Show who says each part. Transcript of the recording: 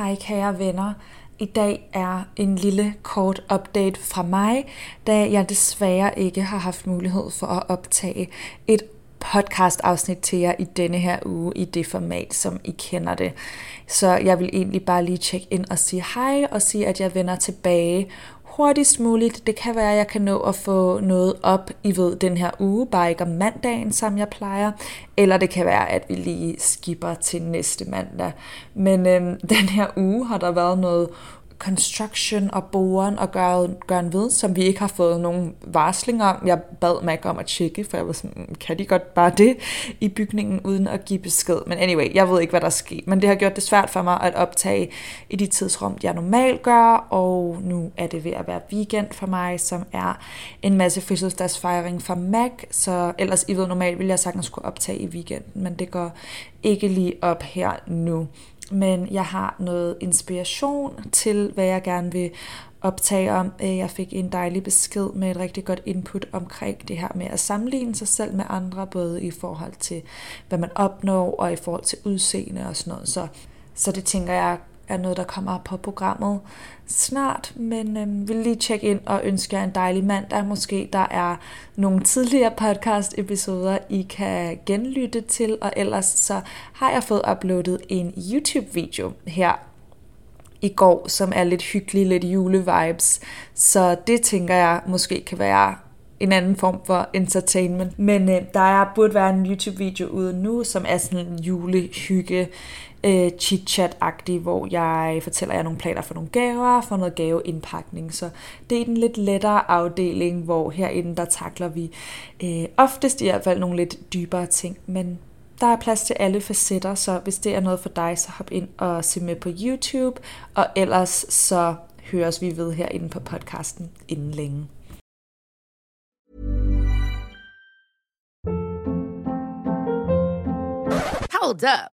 Speaker 1: Hej kære venner. I dag er en lille kort update fra mig, da jeg desværre ikke har haft mulighed for at optage et podcast afsnit til jer i denne her uge i det format, som I kender det. Så jeg vil egentlig bare lige tjekke ind og sige hej og sige, at jeg vender tilbage hurtigst muligt. Det kan være, at jeg kan nå at få noget op, I ved, den her uge, bare ikke om mandagen, som jeg plejer. Eller det kan være, at vi lige skipper til næste mandag. Men øhm, den her uge har der været noget construction og boren og gøre, gøre en ved, som vi ikke har fået nogen varsling om. Jeg bad Mac om at tjekke, for jeg var sådan, mm, kan de godt bare det i bygningen uden at give besked. Men anyway, jeg ved ikke, hvad der sker. Men det har gjort det svært for mig at optage i de tidsrum, jeg normalt gør, og nu er det ved at være weekend for mig, som er en masse fødselsdagsfejring for Mac, så ellers, I ved, normalt ville jeg sagtens skulle optage i weekenden, men det går ikke lige op her nu men jeg har noget inspiration til, hvad jeg gerne vil optage om. Øh, jeg fik en dejlig besked med et rigtig godt input omkring det her med at sammenligne sig selv med andre, både i forhold til, hvad man opnår, og i forhold til udseende og sådan noget. Så, så det tænker jeg er noget, der kommer på programmet snart, men øhm, vil lige tjekke ind og ønske jer en dejlig mandag. Måske der er nogle tidligere podcast-episoder, I kan genlytte til, og ellers så har jeg fået uploadet en YouTube-video her i går, som er lidt hyggelig, lidt julevibes. Så det tænker jeg måske kan være en anden form for entertainment. Men øh, der er, burde være en YouTube-video ude nu, som er sådan en julehygge øh, chit-chat-agtig, hvor jeg fortæller jer nogle planer for nogle gaver, for noget gaveindpakning. Så det er den lidt lettere afdeling, hvor herinde der takler vi øh, oftest i hvert fald nogle lidt dybere ting, men der er plads til alle facetter, så hvis det er noget for dig, så hop ind og se med på YouTube, og ellers så høres vi ved herinde på podcasten inden længe.
Speaker 2: Hold up.